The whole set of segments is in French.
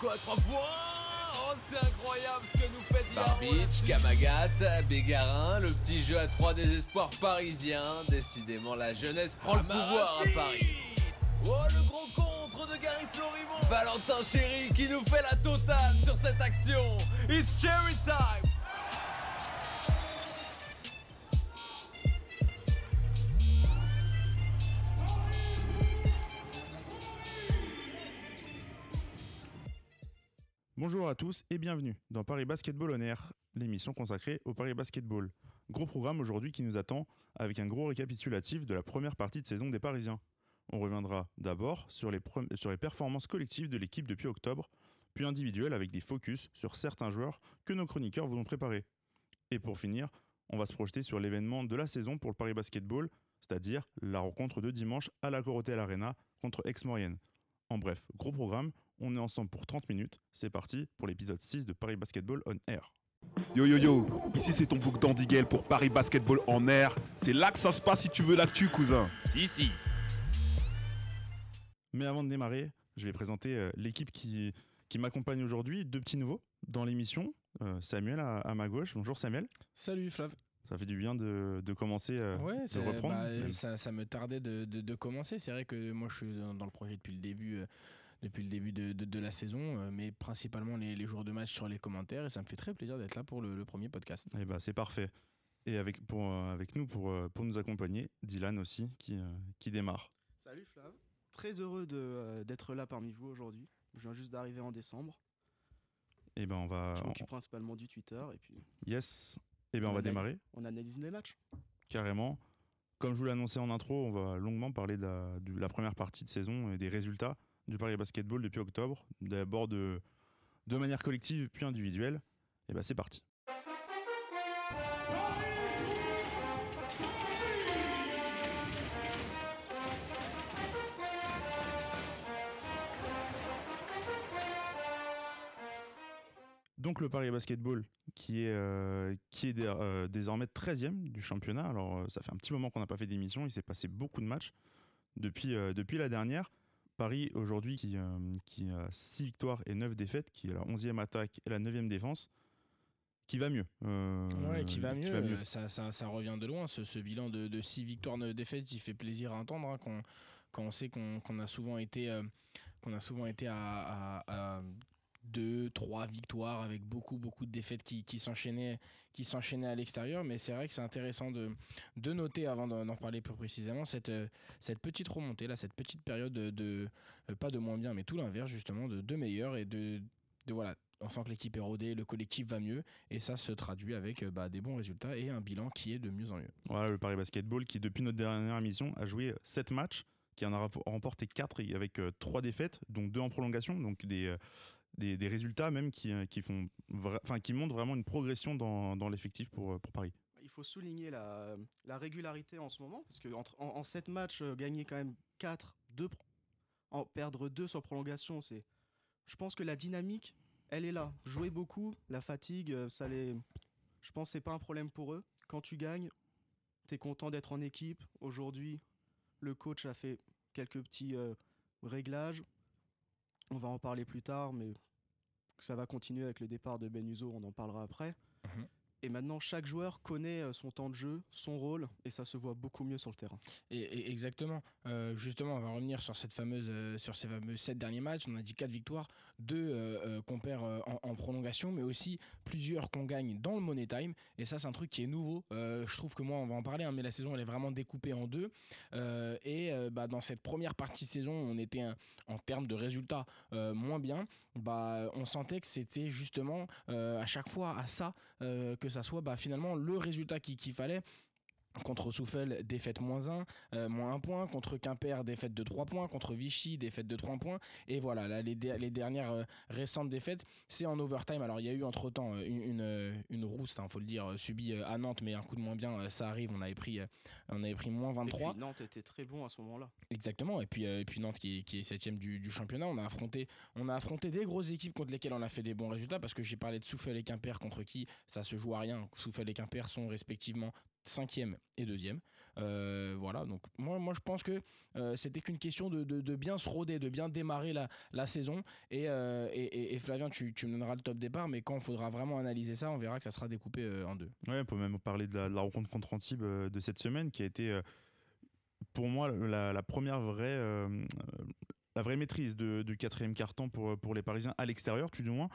quoi 3 points Oh, c'est incroyable ce que nous fait Diarra Barbitch, Kamagat, Bégarin, le petit jeu à trois désespoirs parisiens. Décidément, la jeunesse prend le pouvoir à Paris. Oh, le gros contre de Gary Florimont Valentin Chéri qui nous fait la totale sur cette action. It's cherry time Bonjour à tous et bienvenue dans Paris Basketball On Air, l'émission consacrée au Paris Basketball. Gros programme aujourd'hui qui nous attend avec un gros récapitulatif de la première partie de saison des Parisiens. On reviendra d'abord sur les, performances collectives de l'équipe depuis octobre, puis individuelles avec des focus sur certains joueurs que nos chroniqueurs vous ont préparés. Et pour finir, on va se projeter sur l'événement de la saison pour le Paris Basketball, c'est-à-dire la rencontre de dimanche à la Corotel Arena contre Aix-Maurienne. En bref, gros programme, on est ensemble pour 30 minutes. C'est parti pour l'épisode 6 de Paris Basketball on Air. Yo yo yo, ici c'est ton bouc d'Andiguel pour Paris Basketball en air. C'est là que ça se passe si tu veux l'actu, cousin. Si, si. Mais avant de démarrer, je vais présenter euh, l'équipe qui, qui m'accompagne aujourd'hui. Deux petits nouveaux dans l'émission. Euh, Samuel à, à ma gauche. Bonjour Samuel. Salut Flav. Ça fait du bien de, de commencer, euh, ouais, de reprendre. bah, ça, ça me tardait de, de- de commencer. C'est vrai que moi je suis dans, dans le projet depuis le début, euh, depuis le début de, de- de la saison, euh, mais principalement les, les jours de match sur les commentaires. Et ça me fait très plaisir d'être là pour le, le premier podcast. Eh ben, c'est parfait. Et avec, pour, euh, avec nous, pour, euh, pour nous accompagner, Dylan aussi, qui, qui démarre. Salut Flav, très heureux d'être là parmi vous aujourd'hui. Je viens juste d'arriver en décembre. Et ben, on va. Je on- m'occupe principalement du Twitter et puis yes. Et ben, on va On démarrer. on analyse les matchs. carrément. Comme je vous l'ai annoncé en intro, on va longuement parler de la, de la première partie de saison et des résultats du Paris Basketball depuis octobre. D'abord de, manière collective puis individuelle. Et ben c'est parti. Donc le Paris Basketball qui est, euh, qui est euh, désormais 13e du championnat. Alors euh, ça fait un petit moment qu'on n'a pas fait d'émission, il s'est passé beaucoup de matchs depuis la dernière. Paris aujourd'hui qui, euh, qui a 6 victoires et 9 défaites, qui est la 11e attaque et la 9e défense, qui va mieux. Euh, ouais, qui va mieux. Ça, ça, ça revient de loin. Ce, ce bilan de 6 victoires, 9 défaites, il fait plaisir à entendre. hein, quand, quand on sait qu'on, qu'on a souvent été, euh, qu'on a souvent été à, à- à deux, trois victoires avec beaucoup, beaucoup de défaites qui, s'enchaînaient, à l'extérieur. Mais c'est vrai que c'est intéressant de, noter, avant d'en parler plus précisément, cette, euh, cette petite remontée, là, cette petite période de, euh, pas de moins bien, mais tout l'inverse, justement, de, de meilleur et de, voilà. On sent que l'équipe est rodée, le collectif va mieux, et ça se traduit avec euh, bah, des bons résultats et un bilan qui est de mieux en mieux. Voilà le Paris Basketball qui, depuis notre dernière émission, a joué 7 matchs, qui en a remporté 4 avec 3 défaites, donc 2 en prolongation, donc des, des, résultats même qui, euh, qui, font enfin, qui montrent vraiment une progression dans, dans l'effectif pour, euh, pour Paris. Il faut souligner la, la régularité en ce moment, parce que entre, en, en 7 matchs, euh, gagner quand même 4, 2, en perdre 2 sur prolongation, c'est. Je pense que la dynamique, elle est là. Jouer beaucoup, la fatigue, ça les. Je pense que c'est pas un problème pour eux. Quand tu gagnes, tu es content d'être en équipe. Aujourd'hui, le coach a fait quelques petits réglages. On va en parler plus tard, mais ça va continuer avec le départ de Ben Uzo, on en parlera après. Mhm. Et maintenant, chaque joueur connaît euh, son temps de jeu, son rôle, et ça se voit beaucoup mieux sur le terrain. Et, exactement. Euh, justement, on va revenir sur cette fameuse, euh, sur ces fameux sept derniers matchs. On a dit quatre victoires, deux qu'on perd en, prolongation, mais aussi plusieurs qu'on gagne dans le money time. Et ça, c'est un truc qui est nouveau. Je trouve que moi, on va en parler, hein, mais la saison, elle est vraiment découpée en deux. Et bah, dans cette première partie de saison, on était un- en termes de résultats moins bien. Bah, on sentait que c'était justement à chaque fois à ça euh, que ça soit bah, finalement le résultat qu'il qu'il fallait. Contre Souffel, défaite moins 1, euh, moins 1 point. Contre Quimper, défaite de 3 points. Contre Vichy, défaite de 3 points. Et voilà, là, les, dernières euh, récentes défaites, c'est en overtime. Alors, il y a eu entre-temps euh, une, une, une rouste, il faut le dire, subie à Nantes, mais un coup de moins bien, ça arrive. On avait pris, on avait pris moins Et 23. puis Nantes était très bon à ce moment-là. Exactement. Et puis, et puis Nantes qui est, qui est septième du, du championnat. On a, affronté, on a affronté des grosses équipes contre lesquelles on a fait des bons résultats parce que j'ai parlé de Souffel et Quimper contre qui ça se joue à rien. Souffel et Quimper sont respectivement cinquième et deuxième. Euh, voilà, donc moi, moi je pense que euh, c'était qu'une question de, de- bien se roder, de bien démarrer la, la saison. Et, euh, et, et- et Flavien, tu, tu me donneras le top départ, mais quand il faudra vraiment analyser ça, on verra que ça sera découpé en deux. Ouais, on peut même parler de la, rencontre contre Antibes de cette semaine qui a été, pour moi, la, première vraie, la vraie maîtrise du quatrième carton pour, pour les Parisiens à l'extérieur, tout du moins.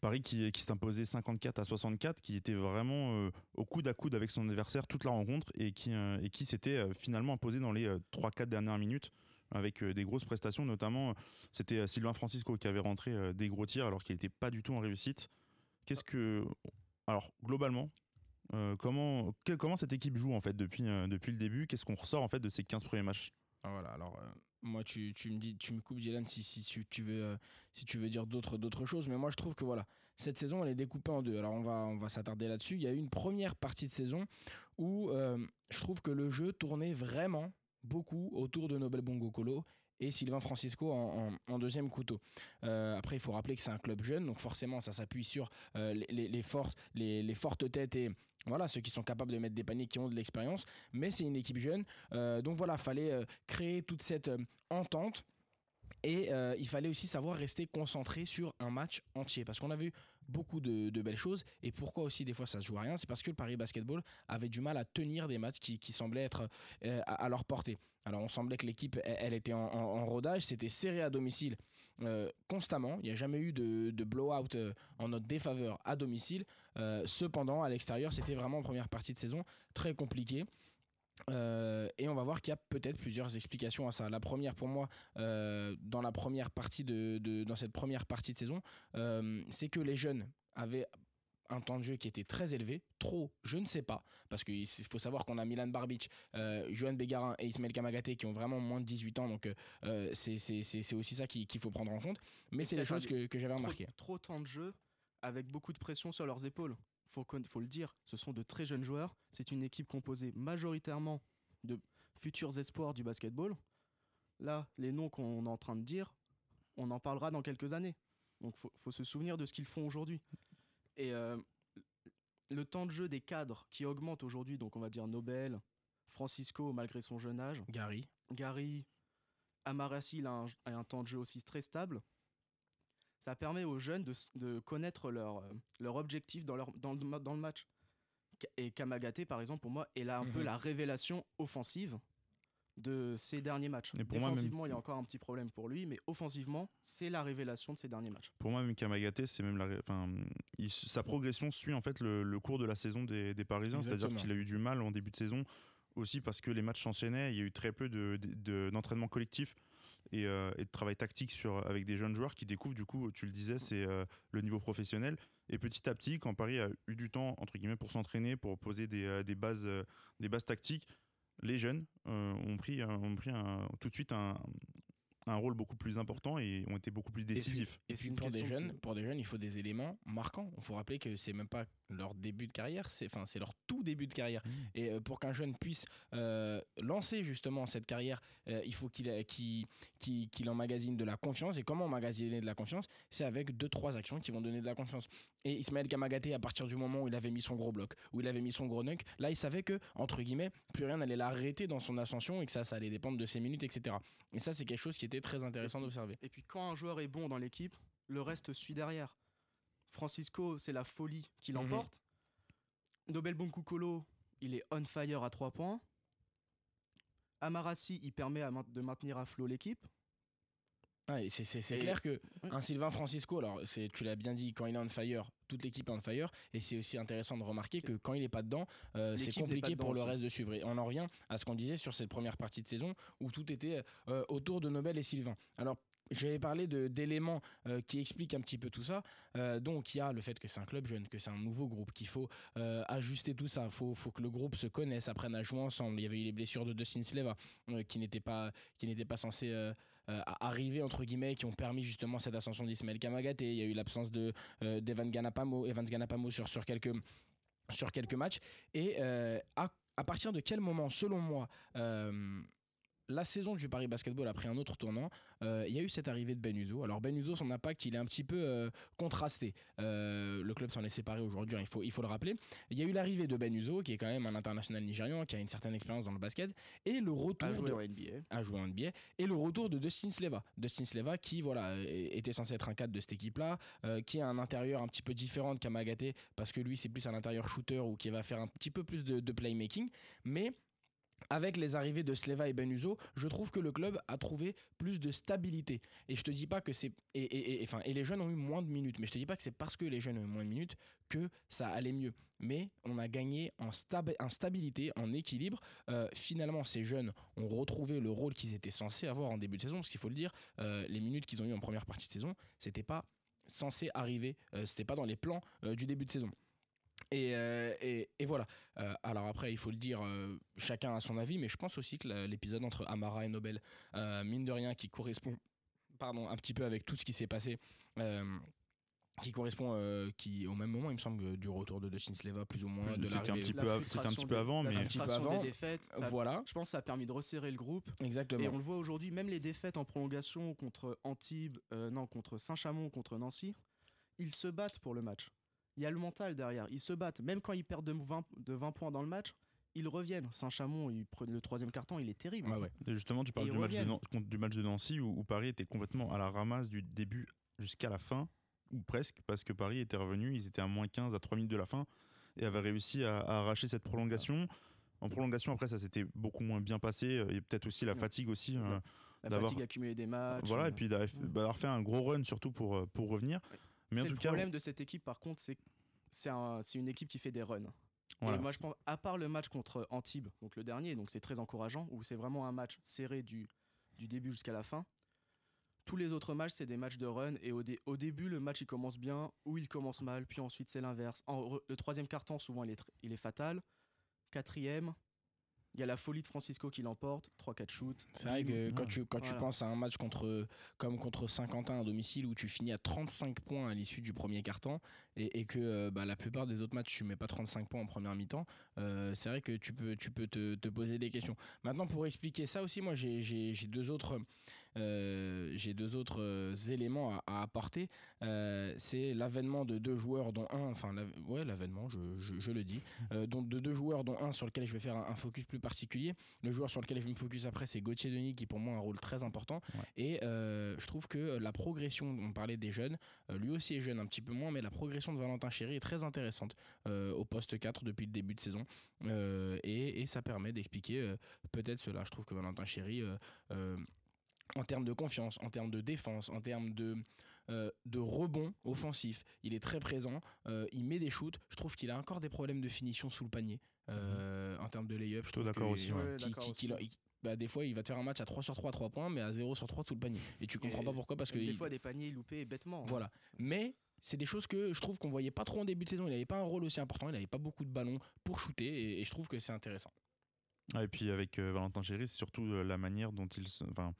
Paris qui, s'est imposé 54 à 64, qui était vraiment euh, au coude à coude avec son adversaire toute la rencontre et qui, euh, s'était euh, finalement imposé dans les 3-4 dernières minutes avec des grosses prestations, notamment c'était Sylvain Francisco qui avait rentré des gros tirs alors qu'il n'était pas du tout en réussite. Qu'est-ce que. Alors, globalement, comment, cette équipe joue en fait depuis, le début? Qu'est-ce qu'on ressort en fait de ces 15 premiers matchs? Voilà, alors euh, moi tu, me dis, tu me coupes Dylan si, tu veux, euh, si tu veux dire d'autres, choses, mais moi je trouve que voilà, cette saison elle est découpée en deux. Alors on va, on va s'attarder là-dessus. Il y a eu une première partie de saison où euh, je trouve que le jeu tournait vraiment beaucoup autour de Nobel Bongo Colo et Sylvain Francisco en, deuxième couteau. Après, il faut rappeler que c'est un club jeune, donc forcément, ça s'appuie sur les, les fortes têtes et voilà ceux qui sont capables de mettre des paniers, qui ont de l'expérience. Mais c'est une équipe jeune, euh, donc voilà, fallait euh, créer toute cette euh, entente. Et il fallait aussi savoir rester concentré sur un match entier. Parce qu'on a vu beaucoup de, belles choses. Et pourquoi aussi des fois ça se joue à rien C'est parce que le Paris Basketball avait du mal à tenir des matchs qui, semblaient être à, leur portée. Alors on semblait que l'équipe, elle, était en- en rodage. C'était serré à domicile euh, constamment. Il n'y a jamais eu de, blowout euh, en notre défaveur à domicile. Euh, cependant, à l'extérieur, c'était vraiment en première partie de saison très compliqué. Et on va voir qu'il y a peut-être plusieurs explications à ça. La première, pour moi, dans la première partie de, dans cette première partie de saison, c'est que les jeunes avaient un temps de jeu qui était très élevé, trop, je ne sais pas, parce qu'il faut savoir qu'on a Milan Barbic, euh, Johan Bégarin et Ismaël Kamagaté qui ont vraiment moins de 18 ans, donc euh, c'est aussi ça qui- qu'il faut prendre en compte. Mais c'est peut-être choses que, que j'avais trop, remarquées. trop de temps de jeu avec beaucoup de pression sur leurs épaules. Faut, faut le dire, ce sont de très jeunes joueurs. C'est une équipe composée majoritairement de futurs espoirs du basketball. Là, les noms qu'on est en train de dire, on en parlera dans quelques années. Donc, faut, faut se souvenir de ce qu'ils font aujourd'hui. Et euh, le temps de jeu des cadres qui augmente aujourd'hui, donc on va dire Nobel, Francisco malgré son jeune âge, Gary, Gary, Amarassi, il a un, a un temps de jeu aussi très stable. Ça permet aux jeunes de, de connaître leur, euh, leur objectif dans, leur, dans, le, dans le match. Et Kamagaté, par exemple, pour moi, est là un peu Mhm. la révélation offensive de ces derniers matchs. Et pour moi, même- il y a encore un petit problème pour lui, mais offensivement, c'est la révélation de ces derniers matchs. Pour moi, même Kamagaté, c'est même la, ré- enfin, il- sa progression suit en fait le, le cours de la saison des, des Parisiens, c'est-à-dire qu'il a eu du mal en début de saison aussi parce que les matchs s'enchaînaient, il y a eu très peu de- de- d'entraînement collectif et, euh, et de travail tactique sur, avec des jeunes joueurs qui découvrent du coup, tu le disais, c'est euh, le niveau professionnel. Et petit à petit, quand Paris a eu du temps entre guillemets pour s'entraîner, pour poser des, euh, des bases, des bases tactiques, les jeunes euh, ont pris, ont pris un- tout de suite un, un rôle beaucoup plus important et ont été beaucoup plus décisifs. Et puis pour des jeunes, que- pour des jeunes, il faut des éléments marquants. Il faut rappeler que c'est même pas leur début de carrière, c'est enfin c'est leur tout début de carrière. Mmh. Et euh, pour qu'un jeune puisse euh, lancer justement cette carrière, euh, il faut qu'il qu'il qu'il emmagasine de la confiance. Et comment emmagasiner de la confiance C'est avec deux trois actions qui vont donner de la confiance. Et Ismaël Kamagaté, à partir du moment où il avait mis son gros bloc, où il avait mis son gros nuck, là il savait que entre guillemets plus rien n'allait l'arrêter dans son ascension et que ça ça allait dépendre de ses minutes, etc. Et ça c'est quelque chose qui était très intéressant d'observer. Et puis quand un joueur est bon dans l'équipe, le reste suit derrière. Francisco, c'est la folie qui Mhm. l'emporte. Nobel Bonkukolo, il est on fire à 3 points. Amarassi, il permet de maintenir à flot l'équipe. Ah, c'est clair que Ouais. un Sylvain Francisco, alors tu l'as bien dit, quand il est on fire, toute l'équipe est on fire, et c'est aussi intéressant de remarquer que quand il n'est pas dedans, euh, c'est compliqué dedans pour le reste de suivre. Et on en revient à ce qu'on disait sur cette première partie de saison où tout était euh, autour de Nobel et Sylvain. Alors j'avais parlé de- d'éléments euh, qui expliquent un petit peu tout ça. Euh, donc il y a le fait que c'est un club jeune, que c'est un nouveau groupe, qu'il faut euh, ajuster tout ça. Il faut, faut que le groupe se connaisse, apprenne à jouer ensemble. Il y avait eu les blessures de Dustin Sleva euh, qui n'étaient pas, qui n'étaient pas censés euh, arriver entre guillemets qui ont permis justement cette ascension d'Ismaël Kamagaté. Il y a eu l'absence de euh, d'Evan Ganapamo, Evans sur sur quelques sur quelques matchs. Et euh, à, à partir de quel moment, selon moi, euh, la saison du Paris Basketball a pris un autre tournant. Euh, Il y a eu cette arrivée de Ben Uzo. Alors Ben Uzo, son impact, il est un petit peu euh, contrasté. Euh, le club s'en est séparé aujourd'hui, hein, il, faut, il faut le rappeler. Il y a eu l'arrivée de Ben Uzo, qui est quand même un international nigérian, qui a une certaine expérience dans le basket, et le retour à jouer de, en NBA. et le retour de Dustin Sleva. Dustin Sleva qui voilà était censé être un cadre de cette équipe-là, qui a un intérieur un petit peu différent de Kamagaté parce que lui c'est plus un intérieur shooter ou qui va faire un petit peu plus de, de playmaking, mais avec les arrivées de Sleva et Ben Uzo, je trouve que le club a trouvé plus de stabilité. Et je te dis pas que c'est et, et, et- enfin et les jeunes ont eu moins de minutes, mais je te dis pas que c'est parce que les jeunes ont eu moins de minutes que ça allait mieux. Mais on a gagné en, stab- en stabilité, en équilibre. Euh, finalement, ces jeunes ont retrouvé le rôle qu'ils étaient censés avoir en début de saison, parce qu'il faut le dire, euh, les minutes qu'ils ont eu en première partie de saison, c'était pas censé arriver, euh, c'était pas dans les plans euh, du début de saison. Et, euh, et, et voilà. Euh, alors après, il faut le dire, euh, chacun a son avis, mais je pense aussi que l'épisode entre Amara et Nobel, euh, mine de rien, qui correspond, pardon, un petit peu avec tout ce qui s'est passé. euh, qui correspond euh, qui au même moment il me semble du retour de Dustin Sleva plus ou moins de C'était un petit peu, av- frustration c'était un petit peu des- avant, mais un petit peu avant. des défaites. ça a- voilà Je pense que ça a permis de resserrer le groupe. exactement Et on le voit aujourd'hui, même les défaites en prolongation contre Antibes, euh, non, contre Saint-Chamond, contre Nancy, ils se battent pour le match. Il y a le mental derrière, ils se battent. Même quand ils perdent de 20, de 20 points dans le match, ils reviennent. Saint-Chamond, le troisième carton, il est terrible. Ouais. Et justement, tu parles du match, de du match Nancy où, où Paris était complètement à la ramasse du début jusqu'à la fin, ou presque, parce que Paris était revenu, ils étaient à moins 15 à 3 minutes de la fin, et avaient réussi à, à arracher cette prolongation. En prolongation, après, ça s'était beaucoup moins bien passé, euh, et peut-être aussi la Ouais. fatigue aussi. Ouais. euh, La d'avoir- fatigue accumulée des matchs. voilà, euh, et puis d'avoir ouais. fait un gros run surtout pour, euh, pour revenir. Ouais. Mais en C'est tout le cas, problème de cette équipe, par contre, c'est c'est un- une équipe qui fait des runs. voilà. Et moi, je pense, à part le match contre Antibes, donc le dernier, donc c'est très encourageant, où c'est vraiment un match serré du, du début jusqu'à la fin. Tous les autres matchs, c'est des matchs de run. Et au, dé- au début, le match, il commence bien, ou il commence mal, puis ensuite, c'est l'inverse. En Le troisième carton, souvent, il est, il est fatal. Quatrième, il y a la folie de Francisco qui l'emporte. 3-4 shoots. C'est vrai que quand, tu, quand tu penses à un match contre, comme contre Saint-Quentin à domicile où tu finis à 35 points à l'issue du premier quart-temps et, et que euh, bah, la plupart des autres matchs tu mets pas 35 points en première mi-temps, euh, c'est vrai que tu peux, tu peux te, te poser des questions. Maintenant, pour expliquer ça aussi, moi j'ai- deux autres, j'ai deux autres euh, éléments à, à apporter. Euh, c'est l'avènement de deux joueurs, dont un, enfin, ouais, l'avènement, je, je- je le dis, euh, dont, de deux joueurs, dont un sur lequel je vais faire un, un focus plus particulier. Le joueur sur lequel je vais me focus après, c'est Gauthier Denis, qui pour moi a un rôle très important. Ouais. Et euh, je trouve que la progression, on parlait des jeunes, euh, lui aussi est jeune un petit peu moins, mais la progression de Valentin Chéry est très intéressante euh, au poste 4 depuis le début de saison. Euh, et, et ça permet d'expliquer euh, peut-être cela. Je trouve que Valentin Chéry, euh, euh, en termes de confiance, en termes de défense, en termes de, euh, de rebond offensif, il est très présent, euh, il met des shoots. Je trouve qu'il a encore des problèmes de finition sous le panier. euh, En termes de lay-up, je trouve d'accord aussi, ouais. Qui- qui- bah, des fois, il va te faire un match à 3 sur 3 à 3 points, mais à 0 sur 3 sous le panier. Et tu comprends Et- pas pourquoi, parce que. Des il- fois, des paniers loupés bêtement. hein. Voilà. Mais c'est des choses que je trouve qu'on voyait pas trop en début de saison. Il n'avait pas un rôle aussi important, il n'avait pas beaucoup de ballons pour shooter, et, et je trouve que c'est intéressant. Ah, et puis avec euh, Valentin Chéry, c'est surtout euh, la manière dont il. se- Enfin,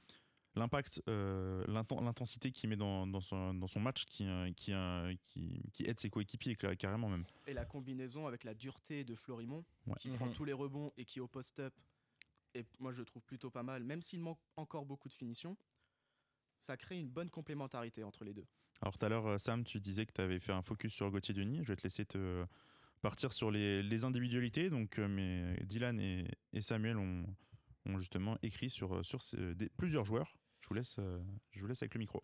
l'impact, euh, l'inten- l'intensité qu'il met dans, dans, son, dans son match qui, euh, qui, euh, qui, qui aide ses coéquipiers, carrément même. Et la combinaison avec la dureté de Florimont, Ouais. qui Mhm. prend tous les rebonds et qui au post-up, et moi je le trouve plutôt pas mal, même s'il manque encore beaucoup de finition, ça crée une bonne complémentarité entre les deux. Alors tout à l'heure, Sam, tu disais que tu avais fait un focus sur Gauthier Denis. Je vais te laisser te partir sur les, les individualités. Donc, mais Dylan et, et Samuel ont, ont justement écrit sur, euh, sur ces- des- plusieurs joueurs. Je vous laisse, euh, je vous laisse avec le micro.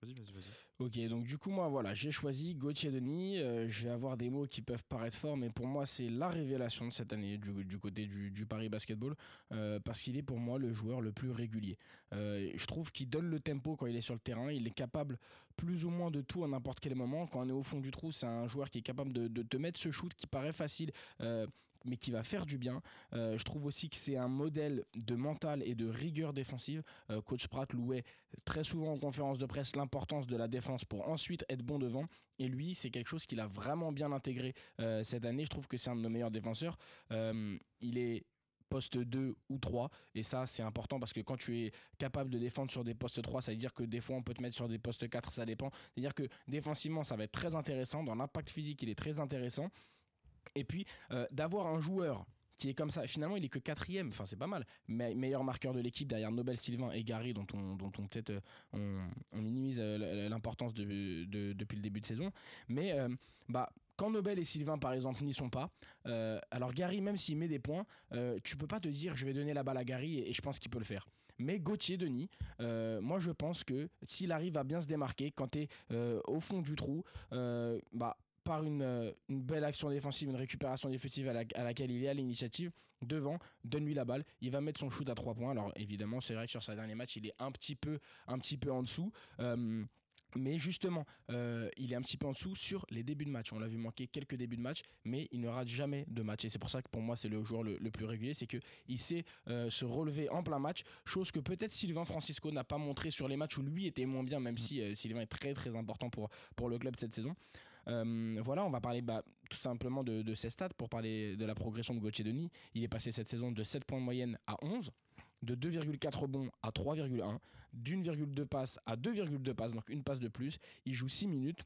Vas-y, vas-y, vas-y. Ok, donc du coup, moi, voilà, j'ai choisi Gauthier Denis. Euh, je vais avoir des mots qui peuvent paraître forts, mais pour moi, c'est la révélation de cette année du, côté du, Paris Basketball, euh, parce qu'il est pour moi le joueur le plus régulier. Euh, je trouve qu'il donne le tempo quand il est sur le terrain. Il est capable plus ou moins de tout à n'importe quel moment. Quand on est au fond du trou, c'est un joueur qui est capable de, de te mettre ce shoot qui paraît facile. Mais qui va faire du bien. Euh, je trouve aussi que c'est un modèle de mental et de rigueur défensive. Euh, Coach Pratt louait très souvent en conférence de presse l'importance de la défense pour ensuite être bon devant. Et lui, c'est quelque chose qu'il a vraiment bien intégré euh, cette année. Je trouve que c'est un de nos meilleurs défenseurs. Il est poste 2 ou 3 et ça c'est important parce que quand tu es capable de défendre sur des postes 3 ça veut dire que des fois on peut te mettre sur des postes 4 ça dépend c'est à dire que défensivement ça va être très intéressant dans l'impact physique il est très intéressant et puis euh, d'avoir un joueur qui est comme ça. Finalement, il est que quatrième, enfin c'est pas mal. Meilleur marqueur de l'équipe derrière Nobel, Sylvain et Gary, dont on, dont on peut-être euh, on, minimise euh, l'importance de, de- depuis le début de saison. Mais bah quand Nobel et Sylvain par exemple n'y sont pas, alors Gary même s'il met des points, euh, tu peux pas te dire je vais donner la balle à Gary et, je pense qu'il peut le faire. Mais Gauthier Denis, moi je pense que s'il arrive à bien se démarquer quand tu es au fond du trou, bah par une, euh, une belle action défensive, une récupération défensive à, la- à laquelle il est à l'initiative, devant, donne-lui la balle, il va mettre son shoot à 3 points. Alors évidemment, c'est vrai que sur sa dernier match, il est un petit peu, un petit peu en dessous. Euh, mais justement, euh, il est un petit peu en dessous sur les débuts de match. On l'a vu manquer quelques débuts de match, mais il ne rate jamais de match. Et c'est pour ça que pour moi, c'est le joueur le, le plus régulier. C'est qu'il sait euh, se relever en plein match, chose que peut-être Sylvain Francisco n'a pas montré sur les matchs où lui était moins bien, même si euh, Sylvain est très très important pour, pour le club cette saison. Euh, voilà, on va parler bah, tout simplement de, ses stats pour parler de la progression de Gauthier Denis. Il est passé cette saison de 7 points de moyenne à 11, de 2,4 rebonds à 3,1, d'1,2 passe à 2,2 passes, donc une passe de plus. Il joue 6 minutes.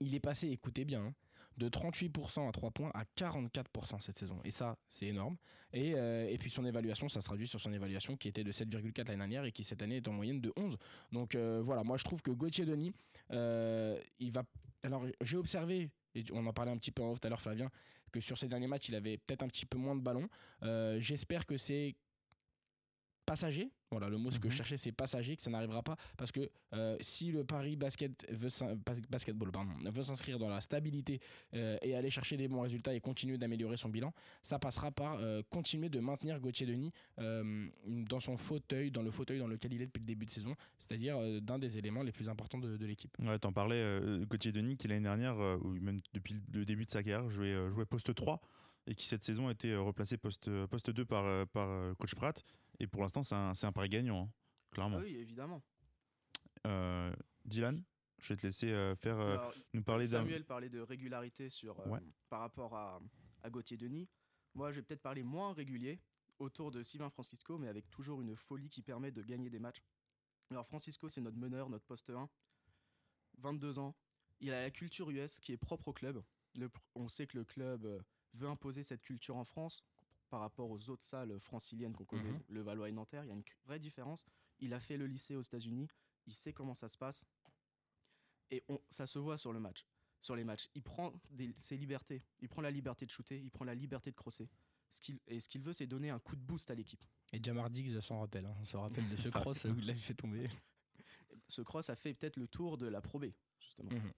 Il est passé, écoutez bien, hein, de 38% à 3 points à 44% cette saison. Et ça, c'est énorme. Et, euh, et puis son évaluation, ça se traduit sur son évaluation qui était de 7,4 l'année dernière et qui cette année est en moyenne de 11. Donc euh, voilà, moi je trouve que Gauthier Denis, il va. Alors j'ai observé, et on en parlait un petit peu en tout à l'heure, Flavien, que sur ces derniers matchs, il avait peut-être un petit peu moins de ballons. Euh, J'espère que c'est passager. Voilà, le mot ce que Mhm. je cherchais, c'est passager, que ça n'arrivera pas. Parce que euh, si le Paris basket veut basketball pardon, veut s'inscrire dans la stabilité euh, et aller chercher des bons résultats et continuer d'améliorer son bilan, ça passera par euh, continuer de maintenir Gauthier Denis dans son fauteuil, dans le fauteuil dans lequel il est depuis le début de saison, c'est-à-dire d'un des éléments les plus importants de, de l'équipe. Ouais, t'en parlais, Gauthier Denis, qui l'année dernière, ou même depuis le début de sa carrière, jouait, jouait poste 3 et qui cette saison a été replacé poste, poste 2 par, par coach Pratt. Et pour l'instant, c'est un, un pari gagnant, hein, clairement. Ah oui, évidemment. Euh, Dylan, je vais te laisser euh, faire, euh, Alors, nous parler d'un. Samuel parlait de régularité sur, Ouais. par rapport à, à Gauthier Denis. Moi, je vais peut-être parler moins régulier autour de Sylvain Francisco, mais avec toujours une folie qui permet de gagner des matchs. Alors, Francisco, c'est notre meneur, notre poste 1. 22 ans. Il a la culture US qui est propre au club. Le on sait que le club veut imposer cette culture en France par rapport aux autres salles franciliennes qu'on connaît, Mhm. le Valois et Nanterre. Il y a une vraie différence. Il a fait le lycée aux États-Unis. Il sait comment ça se passe. Et on, ça se voit sur le match sur les matchs. Il prend des- ses libertés. Il prend la liberté de shooter, il prend la liberté de crosser. Ce qu'il, et ce qu'il veut, c'est donner un coup de boost à l'équipe. Et Jamar Diggs s'en rappelle, hein. on se rappelle de ce cross où il l'a fait tomber. Ce cross a fait peut-être le tour de la Pro B, justement. Mhm.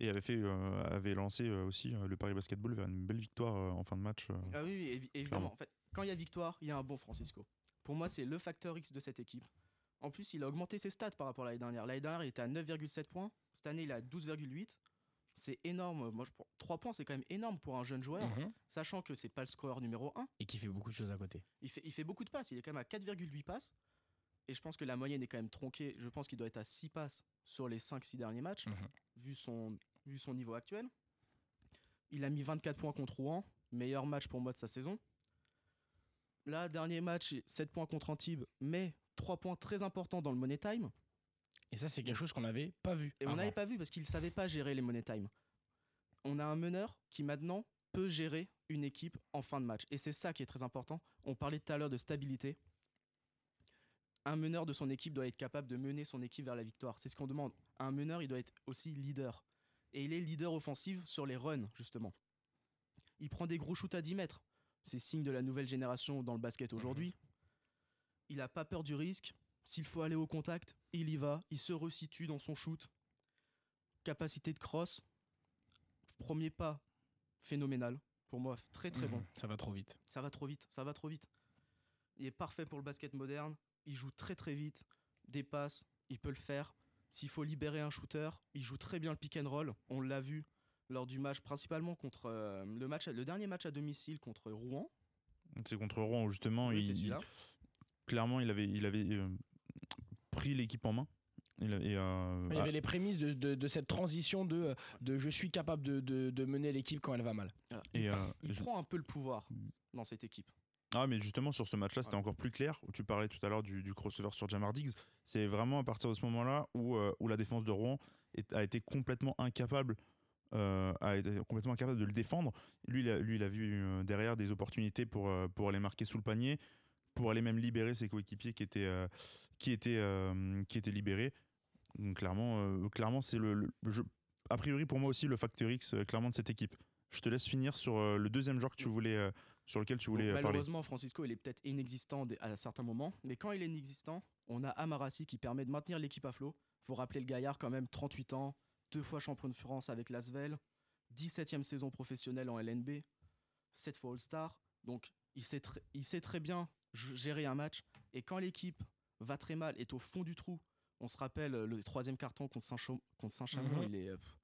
Et avait, fait, euh, avait lancé euh, aussi euh, le Paris Basketball vers une belle victoire euh, en fin de match. euh. Ah oui, oui, évi- évidemment. En fait, quand il y a victoire, il y a un bon Francisco. Pour moi, c'est le facteur X de cette équipe. En plus, il a augmenté ses stats par rapport à l'année dernière. L'année dernière, il était à 9,7 points. Cette année, il est à 12,8. C'est énorme. Moi, je, 3 points, c'est quand même énorme pour un jeune joueur, Mhm. sachant que c'est pas le scoreur numéro 1. Et qui fait beaucoup de choses à côté. Il fait, il fait beaucoup de passes. Il est quand même à 4,8 passes. Et je pense que la moyenne est quand même tronquée. Je pense qu'il doit être à 6 passes sur les 5-6 derniers matchs, Mhm. vu, son, vu son niveau actuel. Il a mis 24 points contre Rouen. Meilleur match pour moi de sa saison. Là, dernier match, 7 points contre Antibes, mais 3 points très importants dans le Money Time. Et ça, c'est quelque chose qu'on n'avait pas vu. Et on n'avait pas vu parce qu'il ne savait pas gérer les Money Time. On a un meneur qui maintenant peut gérer une équipe en fin de match. Et c'est ça qui est très important. On parlait tout à l'heure de stabilité. Un meneur de son équipe doit être capable de mener son équipe vers la victoire. C'est ce qu'on demande. Un meneur, il doit être aussi leader. Et il est leader offensif sur les runs, justement. Il prend des gros shoots à 10 mètres. C'est signe de la nouvelle génération dans le basket aujourd'hui. Il n'a pas peur du risque. S'il faut aller au contact, il y va. Il se resitue dans son shoot. Capacité de cross. Premier pas, phénoménal. Pour moi, très très Mhm. bon. Ça va trop vite. Ça va trop vite, ça va trop vite. Il est parfait pour le basket moderne. Il joue très très vite. Des passes, il peut le faire. S'il faut libérer un shooter, il joue très bien le pick and roll. On l'a vu lors du match, principalement contre euh, le match, le dernier match à domicile contre Rouen. C'est contre Rouen où justement, Oui, il, c'est il- celui-là. clairement, il avait, il avait euh, pris l'équipe en main. Il et, euh, Il y ah, avait les prémices de, de- de cette transition de, de je suis capable de, de- de mener l'équipe quand elle va mal. Et, euh, Il je- prend un peu le pouvoir dans cette équipe. Ah, mais justement, sur ce match-là, c'était Ouais. encore plus clair. Tu parlais tout à l'heure du, du crossover sur Jamar Diggs. C'est vraiment à partir de ce moment-là où, euh, où la défense de Rouen est- a été complètement incapable euh, a été complètement incapable de le défendre. Lui, il a, lui, il a vu euh, derrière des opportunités pour, pour aller marquer sous le panier, pour aller même libérer ses coéquipiers qui étaient, euh, qui étaient, qui étaient libérés. Donc, clairement, clairement c'est le, a priori pour moi aussi le facteur X clairement de cette équipe. Je te laisse finir sur euh, le deuxième joueur que tu voulais, euh, sur lequel tu Donc, voulais euh, parler. malheureusement, Francisco, il est peut-être inexistant à certains moments, mais quand il est inexistant, on a Amarassi qui permet de maintenir l'équipe à flot. faut rappeler le gaillard quand même, 38 ans, deux fois champion de France avec l'Asvel, 17e saison professionnelle en LNB, 7 fois All-Star. Donc il sait, il sait très bien gérer un match. Et quand l'équipe va très mal, est au fond du trou, on se rappelle le troisième carton contre Saint-Cham- contre Saint-Chamond, Mhm. il, est, euh, pff,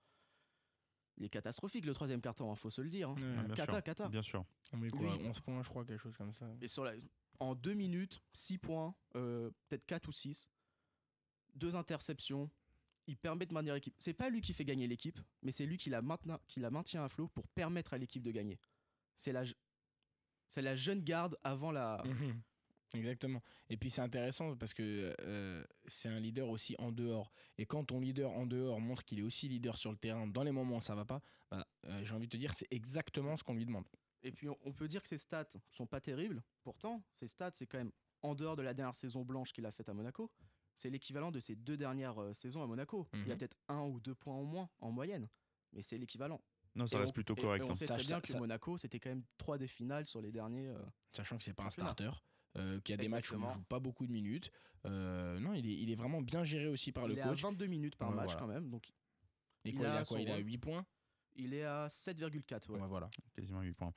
il est catastrophique le troisième carton, il faut se le dire. hein. Bien Cata, sûr, cata. Bien sûr. On met quoi Lui- 11 points, je crois, quelque chose comme ça. Et sur la, en deux minutes, 6 points, euh, peut-être 4 ou 6, deux interceptions. Il permet de maintenir l'équipe. C'est pas lui qui fait gagner l'équipe, mais c'est lui qui la, maintena- qui la maintient à flot pour permettre à l'équipe de gagner. C'est la, c'est la jeune garde avant la. Mhm. Exactement. Et puis c'est intéressant parce que euh, c'est un leader aussi en dehors. Et quand ton leader en dehors montre qu'il est aussi leader sur le terrain dans les moments où ça va pas, bah, euh, j'ai envie de te dire c'est exactement ce qu'on lui demande. Et puis on, peut dire que ses stats sont pas terribles. Pourtant, ses stats, c'est quand même en dehors de la dernière saison blanche qu'il a faite à Monaco. C'est l'équivalent de ses deux dernières euh, saisons à Monaco. Il y a Mhm. peut-être un ou deux points en moins en moyenne, mais c'est l'équivalent. Non, ça Et reste on- plutôt et- correct. Et, hein. on sait Ça- très ça- bien que ça- Monaco, c'était quand même trois des finales sur les derniers. euh, Sachant que c'est pas un starter, euh, qu'il y a des matchs où il joue pas beaucoup de minutes. Euh, non, il est, il est vraiment bien géré aussi par il le est à coach. 22 minutes par Ouais, match voilà. quand même, donc Et il quoi, il a a quoi Il a rôle. 8 points? Il est à 7,4. ouais. Ouais, voilà. quasiment 8 points.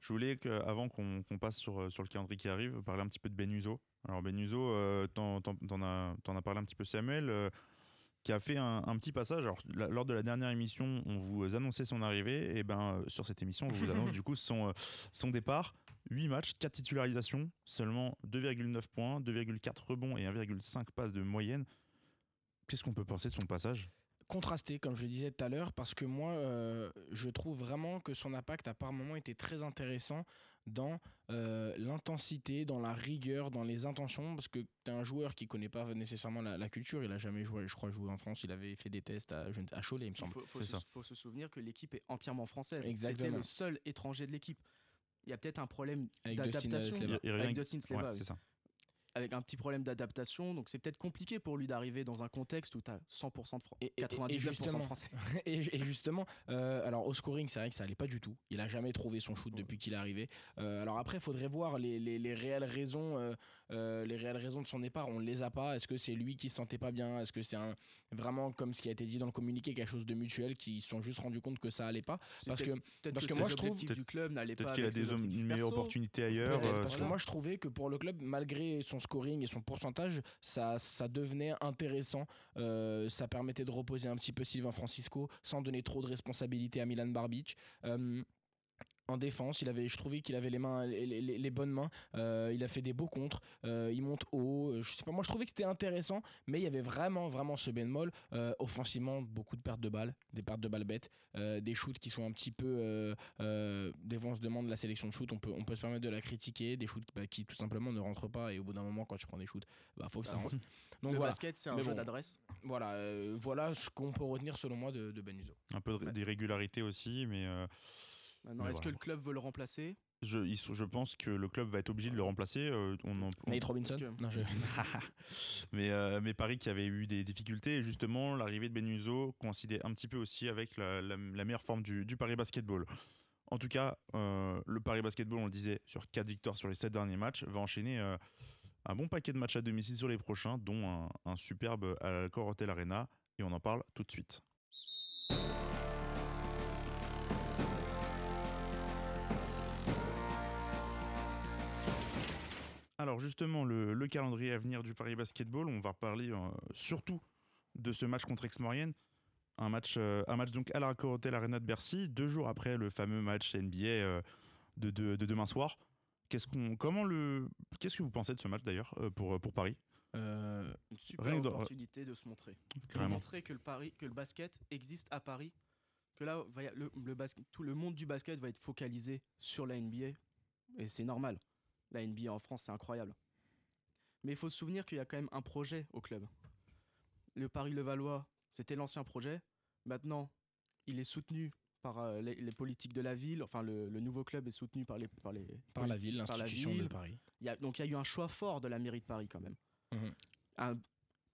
Je voulais que, avant qu'on qu'on passe sur, euh, sur le calendrier qui arrive, parler un petit peu de Benuso. Alors Benuso, euh, t'en t'en- t'en as, t'en as parlé un petit peu Samuel, euh, qui a fait un, un petit passage. Alors la- lors de la dernière émission, on vous annonçait son arrivée, et ben euh, sur cette émission, on vous annonce du coup son, euh, son départ. 8 matchs, 4 titularisations, seulement 2,9 points, 2,4 rebonds et 1,5 passes de moyenne. Qu'est-ce qu'on peut penser de son passage? Contrasté, comme je le disais tout à l'heure, parce que moi, euh, je trouve vraiment que son impact a par moments été très intéressant dans euh, l'intensité, dans la rigueur, dans les intentions, parce que tu es un joueur qui connaît pas nécessairement la, la culture, il a jamais joué, je crois, joué en France, il avait fait des tests à, à Cholet, il me Il semble. faut, faut se, ça. faut se souvenir que l'équipe est entièrement française. C'était Exactement. le seul étranger de l'équipe. Il y a peut-être un problème euh, d'adaptation avec- Dustin Sleva, Ouais, oui. Avec un petit problème d'adaptation. Donc c'est peut-être compliqué pour lui d'arriver dans un contexte où tu as 100% de français. Et- et- et 99% justement, de français. et, et justement, euh, alors au scoring, c'est vrai que ça allait pas du tout. Il a jamais trouvé son shoot depuis qu'il est arrivé. Euh, alors après, il faudrait voir les, les- les réelles raisons, euh, euh, les réelles raisons de son départ. On ne les a pas. Est-ce que c'est lui qui se sentait pas bien? Est-ce que c'est un vraiment comme ce qui a été dit dans le communiqué, quelque chose de mutuel, qui se sont juste rendus compte que ça allait pas? Parce que parce que, que moi, je trouve- du club n'allaient pas Peut-être qu'il a des hommes- objectifs une meilleure perso. opportunité ailleurs. Parce que moi je trouvais que pour le club, malgré son scoring et son pourcentage, ça, ça devenait intéressant. Euh, ça permettait de reposer un petit peu Sylvain Francisco sans donner trop de responsabilités à Milan Barbic. Euh, en défense, il avait, je trouvais qu'il avait les mains, les, les- les bonnes mains. Euh, il a fait des beaux contres. Euh, il monte haut. Euh, Je sais pas. Moi, je trouvais que c'était intéressant, mais il y avait vraiment, vraiment ce bémol. Euh, offensivement, beaucoup de pertes de balles, des pertes de balles bêtes, euh, des shoots qui sont un petit peu. Euh, euh, des fois, on se demande la sélection de shoot. On peut, on peut se permettre de la critiquer. Des shoots bah, qui tout simplement ne rentrent pas. Et au bout d'un moment, quand tu prends des shoots, bah faut que ça Bah, rentre. Donc le voilà, basket, c'est un Mais jeu bon. d'adresse. voilà, euh, voilà ce qu'on peut retenir selon moi de, de Ben Uzo. un peu d'irrégularité aussi, mais euh, Maintenant, est-ce que le club veut le remplacer? Je, ils sont- je pense que le club va être obligé de le remplacer. euh, on en- on- Nate Robinson? Que- Non, je- mais, euh, mais Paris qui avait eu des difficultés, et justement, l'arrivée de Benuso coïncidait un petit peu aussi avec la, la- la meilleure forme du, du Paris Basketball. En tout cas, euh, le Paris Basketball, on le disait, sur 4 victoires sur les 7 derniers matchs, va enchaîner euh, un bon paquet de matchs à domicile sur les prochains, dont un, un superbe à la Corotel Arena, et on en parle tout de suite. Alors justement, le, le calendrier à venir du Paris Basketball, on va parler euh, surtout de ce match contre Aix-Maurienne. Un match, euh, un match donc à la Corotel Arena de Bercy, deux jours après le fameux match NBA euh, de, de- de demain soir. Qu'est-ce qu'on, comment le, qu'est-ce que vous pensez de ce match d'ailleurs pour, pour Paris? Une super Rien opportunité de se montrer. De montrer que le, Paris, que le basket existe à Paris. Que là, le, le basket, tout le monde du basket va être focalisé sur la NBA. Et c'est normal. La NBA en France, c'est incroyable. Mais il faut se souvenir qu'il y a quand même un projet au club. Le Paris-Levallois, c'était l'ancien projet. Maintenant, il est soutenu par euh, les, les politiques de la ville. Enfin, le, le nouveau club est soutenu par les par les Par la ville, par la l'institution de ville. Paris. Il y a- donc il y a eu un choix fort de la mairie de Paris quand même. Mhm. Un,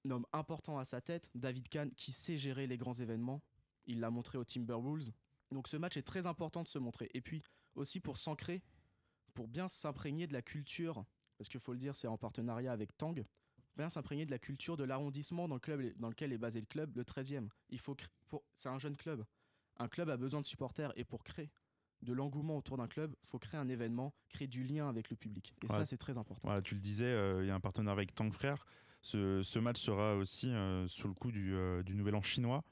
un homme important à sa tête, David Kahn, qui sait gérer les grands événements. Il l'a montré aux Timberwolves. Donc ce match est très important de se montrer. Et puis aussi pour s'ancrer, pour bien s'imprégner de la culture, parce qu'il faut le dire, c'est en partenariat avec Tang, bien s'imprégner de la culture de l'arrondissement dans, le club, dans lequel est basé le club, le 13e. Il faut cré- pour- c'est un jeune club. Un club a besoin de supporters et pour créer de l'engouement autour d'un club, il faut créer un événement, créer du lien avec le public. Et Ouais. ça, c'est très important. Voilà, tu le disais, euh, il y a un partenaire avec Tang Frères. Ce, ce match sera aussi euh, sous le coup du, euh, du Nouvel An chinois.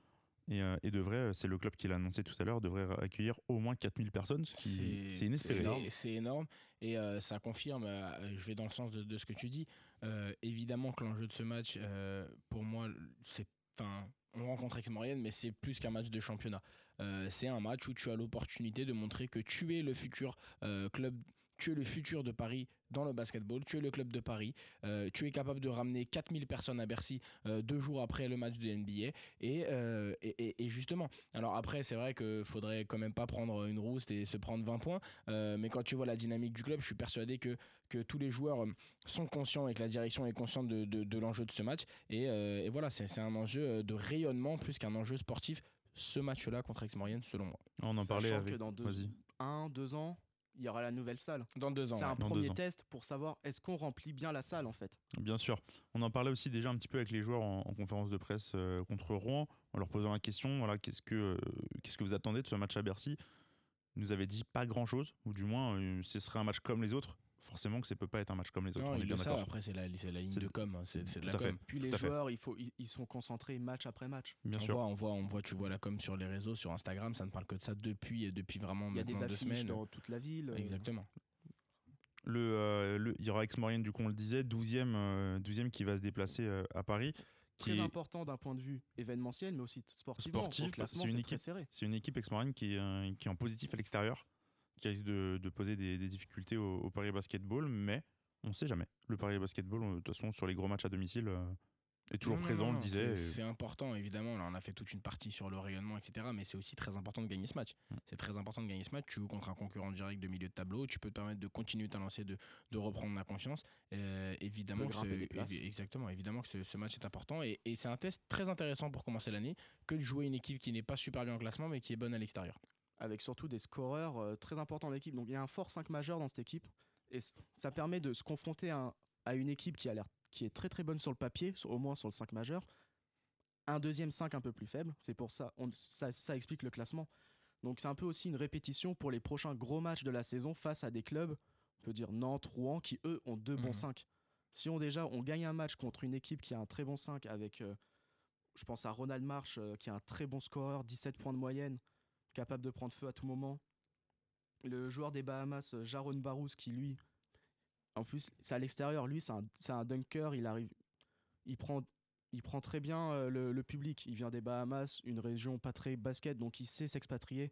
Et, euh, et devrait, euh, c'est le club qui l'a annoncé tout à l'heure, devrait accueillir au moins 4000 personnes, ce qui c'est inespéré. C'est- énorme et euh, ça confirme, je vais dans le sens de, de ce que tu dis, évidemment que l'enjeu de ce match, pour moi, c'est... Enfin, on rencontre Aix-Maurienne, mais c'est plus qu'un match de championnat. Euh, c'est un match où tu as l'opportunité de montrer que tu es le futur euh, club, tu es le futur de Paris dans le basketball, tu es le club de Paris, euh, tu es capable de ramener 4000 personnes à Bercy euh, deux jours après le match de NBA. Et, euh, et, et- et justement, alors après, c'est vrai qu'il faudrait quand même pas prendre une rouste et se prendre 20 points, euh, mais quand tu vois la dynamique du club, je suis persuadé que, que tous les joueurs sont conscients et que la direction est consciente de, de- de l'enjeu de ce match. Et, euh, et voilà, c'est c'est un enjeu de rayonnement plus qu'un enjeu sportif. Ce match-là contre Aix-Maurienne, selon moi. On en parlait avec. que dans deux, un, deux ans, il y aura la nouvelle salle. Dans deux ans. C'est ouais. un Dans premier test pour savoir est-ce qu'on remplit bien la salle en fait. Bien sûr. On en parlait aussi déjà un petit peu avec les joueurs en, en conférence de presse euh, contre Rouen, en leur posant la question voilà, qu'est-ce que, euh, qu'est-ce que vous attendez de ce match à Bercy? Ils nous avaient dit pas grand-chose, ou du moins, euh, ce serait un match comme les autres. Forcément que ça peut pas être un match comme les autres. Non, le d'accord. après c'est la, ligne de com, hein, c'est c'est de la com. Puis les Tout joueurs, il faut, ils, ils sont concentrés match après match. Bien on sûr. voit, on voit, on voit, tu vois la com sur les réseaux, sur Instagram, ça ne parle que de ça depuis, depuis vraiment Il y a des affiches semaines. dans toute la ville. euh, Exactement. Le, euh, le- il y aura Aix-Maurienne, du coup, on le disait, 12e, euh, 12e qui va se déplacer euh, à Paris. Très Qui est- important d'un point de vue événementiel, mais aussi sportivement. Sportif, c'est une une équipe Aix-Maurienne qui, est, euh, qui est en positif à l'extérieur, qui risque de, de poser des, des difficultés au, au Paris Basketball, mais on ne sait jamais. Le Paris Basketball, euh, de toute façon, sur les gros matchs à domicile, euh, est toujours Non, présent, non, on non, le disait. c'est- et- important, évidemment. Là, on a fait toute une partie sur le rayonnement, etc. Mais c'est aussi très important de gagner ce match. Mm. C'est très important de gagner ce match. Tu joues contre un concurrent direct de milieu de tableau. Tu peux te permettre de continuer ta lancée, de, de reprendre la confiance. Euh, évidemment, De que ce- exactement. Évidemment que ce, ce match est important. Et, et c'est un test très intéressant pour commencer l'année que de jouer une équipe qui n'est pas super bien en classement, mais qui est bonne à l'extérieur. Avec surtout des scoreurs euh, très importants dans l'équipe. Donc il y a un fort 5 majeur dans cette équipe et ça permet de se confronter à, un- à une équipe qui a l'air qui est très très bonne sur le papier, sur- au moins sur le 5 majeur. Un deuxième 5 un peu plus faible, c'est pour ça, on- ça ça explique le classement. Donc c'est un peu aussi une répétition pour les prochains gros matchs de la saison face à des clubs, on peut dire Nantes, Rouen, qui eux ont deux bons Mhm. 5. Si on déjà on gagne un match contre une équipe qui a un très bon 5 avec, euh, je pense à Ronald Marsh euh, qui a un très bon scoreur, 17 points de moyenne, capable de prendre feu à tout moment. Le joueur des Bahamas, euh, Jaron Barous, qui lui, en plus, c'est à l'extérieur, lui, c'est un, dunker, il arrive, il prend, il prend très bien euh, le, le public. Il vient des Bahamas, une région pas très basket, donc il sait s'expatrier.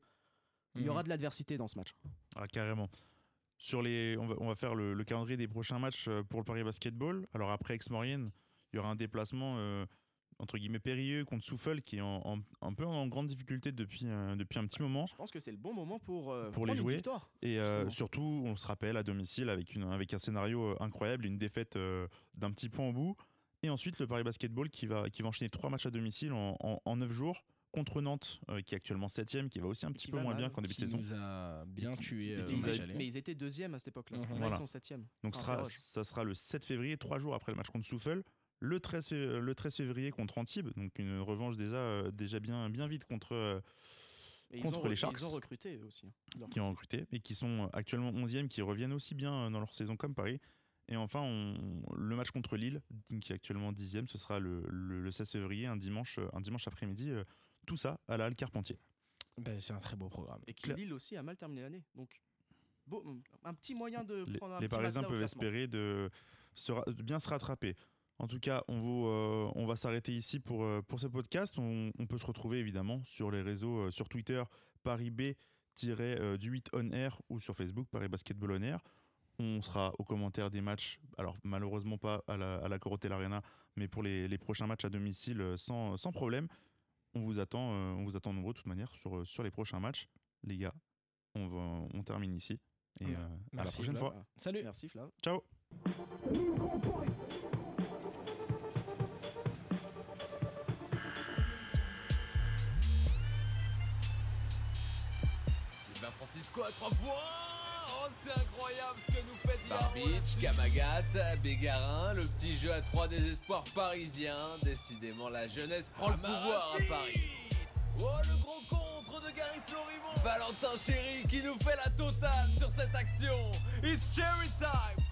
Il y Mhm. aura de l'adversité dans ce match. Ah, carrément. Sur les, on, va, on va faire le, le calendrier des prochains matchs euh, pour le Paris Basketball. Alors après Aix-Maurienne, il y aura un déplacement euh, entre guillemets périlleux contre Souffle qui est en, en- un peu en grande difficulté depuis, euh, depuis un petit moment. Je pense que c'est le bon moment pour, euh, Pour les jouer. victoire. Et euh, surtout, on se rappelle à domicile avec, une, avec un scénario incroyable, une défaite euh, d'un petit point au bout. Et ensuite, le Paris Basketball qui va, qui va enchaîner trois matchs à domicile en, en, en 9 jours contre Nantes, euh, qui est actuellement 7ème, qui va aussi un petit peu moins mal, bien qu'en début de saison. nous a bien tué euh, Mais, ils étaient deuxième à cette époque-là. Là, Voilà. ils sont septième. Donc Ça sera, ça sera le 7 février, trois jours après le match contre Souffle. Le 13, fév- le 13 février contre Antibes, donc une revanche déjà, euh, déjà bien, bien vite contre, euh, ils contre ont, re- les Sharks. Ils ont recruté aussi. hein. Qui ont recruté et qui sont actuellement 11e, qui reviennent aussi bien euh, dans leur saison comme Paris. Et enfin, on- le match contre Lille, qui est actuellement 10e, ce sera le, le- le 16 février, un dimanche, un dimanche après-midi. Tout ça à la Halle Carpentier. Ben, c'est un très beau programme. Et qui Lille aussi a mal terminé l'année. Donc, un petit moyen de Les, prendre un les petit Parisiens peuvent espérer de, se ra- de bien se rattraper. En tout cas, on, vous, euh, on va s'arrêter ici pour, euh, pour ce podcast. On, on peut se retrouver évidemment sur les réseaux, euh, sur Twitter, Paris B euh, du 8 on air ou sur Facebook, Paris Basketball on air. On sera aux commentaires des matchs, alors malheureusement pas à la, à la Corotel Arena, mais pour les, les prochains matchs à domicile sans, sans problème. On vous attend, on vous attend nombreux de toute manière sur, sur les prochains matchs. Les gars, on, va, on termine ici. Et Ouais. euh, à la prochaine Flav. fois. Salut Merci Flav. Ciao Francisco à 3 points Oh, c'est incroyable ce que nous fait. Barbic, Kamagat, Bégarin, le petit jeu à 3 des espoirs parisiens. Décidément, la jeunesse prend le pouvoir à Paris. Oh, le gros contre de Gary Florimond Valentin Chéri qui nous fait la totale sur cette action. It's cherry time